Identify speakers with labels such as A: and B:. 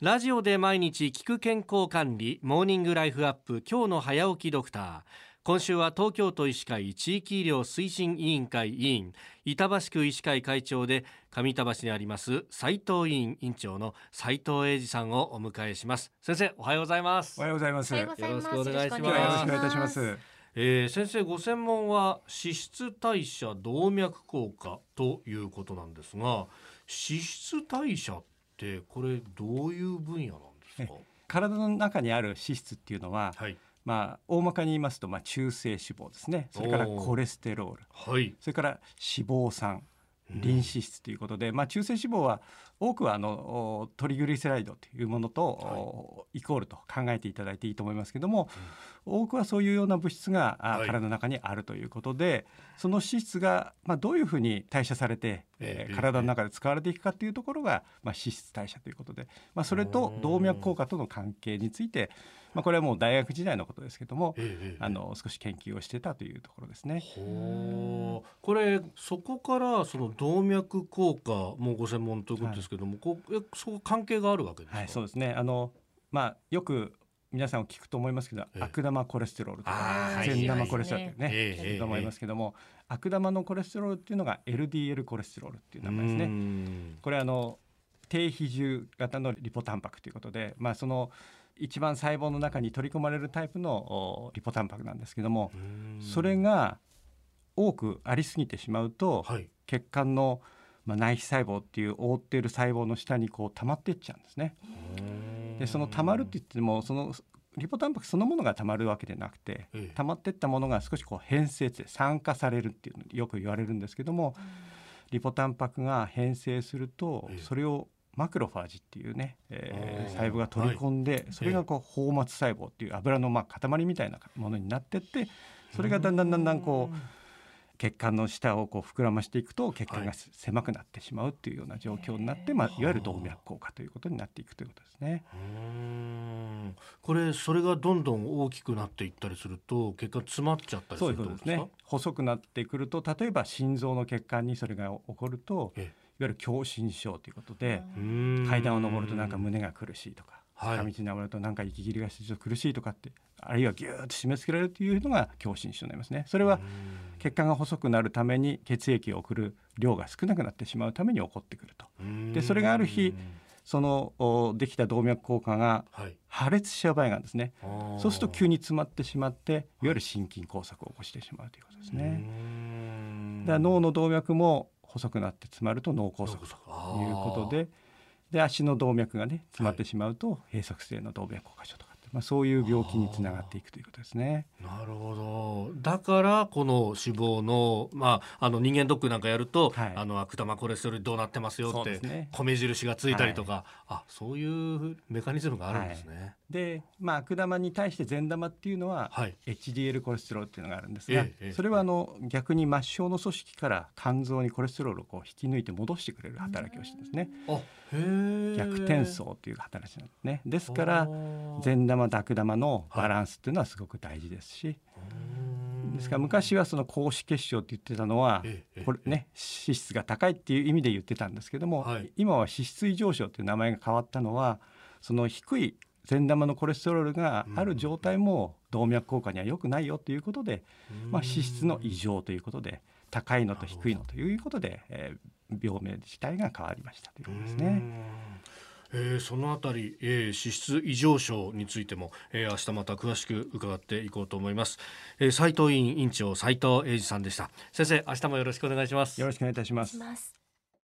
A: ラジオで毎日聞く健康管理モーニングライフアップ今日の早起きドクター。今週は東京都医師会地域医療推進委員会委員板橋区医師会会長で上板橋にあります斉藤委員委員長の斉藤英二さんをお迎えします。先生おはようございます。
B: おはようございます。よ
A: よろしくお願いします。
B: ろしくお願いいたします。
A: えー先生ご専門は脂質代謝動脈硬化ということなんですが脂質代謝ってこれどういう分野なんですか？
B: 体の中にある脂質っていうのは、
A: はい。
B: まあ大まかに言いますと、まあ中性脂肪ですね。それからコレステロール、
A: はい。
B: それから脂肪酸、リン脂質ということで、まあ中性脂肪は多くはあのおトリグリセライドというものと、おイコールと考えていただいていいと思いますけども、多くはそういうような物質が、あ
A: はい。
B: 体の中にあるということでその脂質が、まあ、どういうふうに代謝されて、え体の中で使われていくかというところが、まあ、脂質代謝ということで、まあ、それと動脈硬化との関係について、まあ、これはもう大学時代のことですけども、あの少し研究をしてたというところですね。
A: これそこからその動脈硬化もご専門ということですけども、こうえそこ関係があるわけですか、
B: はい、そうですね。あの、まあ、よく皆さん聞くと思いますけど、
A: ええ。
B: 悪玉コレステロールとか
A: はい
B: 善玉コレステロールってね、
A: ええええ
B: 聞くと思いますけども、悪玉のコレステロールっていうのが LDL コレステロールっていう名前です
A: う
B: ね。
A: ん。
B: これあの低比重型のリポタンパクということで、まあ、その一番細胞の中に取り込まれるタイプのおリポタンパクなんですけども、
A: うん。
B: それが多くありすぎてしまうと、
A: はい。
B: 血管の、まあ、内皮細胞っていう覆っている細胞の下にこう溜まっていっちゃうんですね。でその溜まるって言ってもそのリポタンパクそのものが溜まるわけでなくて、
A: ええ。
B: 溜まっていったものが少しこう変性で酸化されるっていうのよく言われるんですけども、リポタンパクが変性すると、
A: ええ。
B: それをマクロファージっていうね、えー細胞が取り込んで、それがこう泡沫細胞っていう油のまあ塊みたいなものになってってそれがだんだんだんだんこう血管の下をこう膨らましていくと血管がせ狭くなってしまうっていうような状況になって、まあ、いわゆる動脈硬化ということになっていくということですね。
A: うん。これそれがどんどん大きくなっていったりすると血管詰まっちゃったりするってことですか？
B: ですね。細くなってくると例えば心臓の血管にそれが起こるといわ
A: え
B: ゆる狭心症ということで
A: うん
B: 階段を上るとなんか胸が苦しいとか
A: はい
B: 坂道に上るとなんか息切れがしてちょっと苦しいとかってあるいはギューッと締め付けられるというのが狭心症になりますね。それは血管が細くなるために血液を送る量が少なくなってしまうために起こってくると。でそれがある日そのおできた動脈硬化が
A: はい
B: 破裂しちゃう場合があるんですね。
A: あー
B: そうすると急に詰まってしまっていわゆる心筋梗塞を起こしてしまうということですね。
A: うん
B: だから脳の動脈も細くなって詰まると脳梗塞ということでで足の動脈がね詰まってしまうと閉塞性の動脈硬化症とかって、まあ、そういう病気につながっていくということですね。
A: なるほど。だからこの脂肪の,、まあ、あの人間ドックなんかやると、
B: はい。
A: あの悪玉コレステロールどうなってますよって、
B: ね。
A: 米印がついたりとか、あそういうメカニズムがあるんですね。
B: で、まあ、悪玉に対して善玉っていうのは、
A: はい。
B: HDL コレステロールっていうのがあるんですが、それはあの逆に末梢の組織から肝臓にコレステロールをこう引き抜いて戻してくれる働きをしてるんですね。
A: あへえ。
B: 逆転送という働きなんですね。ですから善玉と悪玉のバランスっていうのはすごく大事ですし、ですから昔はその高脂血症って言ってたのは
A: ええ
B: これね脂質が高いっていう意味で言ってたんですけども、
A: はい。
B: 今は脂質異常症っていう名前が変わったのはその低い善玉のコレステロールがある状態も動脈硬化には良くないよということで、まあ、脂質の異常ということで高いのと低いのということで、えー病名自体が変わりましたということですね。
A: えーそのあたり、えー脂質異常症についても、えー明日また詳しく伺っていこうと思います、えー、斉藤委員委員長斉藤英二さんでした。先生明日もよろしくお願いします。
B: よろしくお願いいたします。
C: ます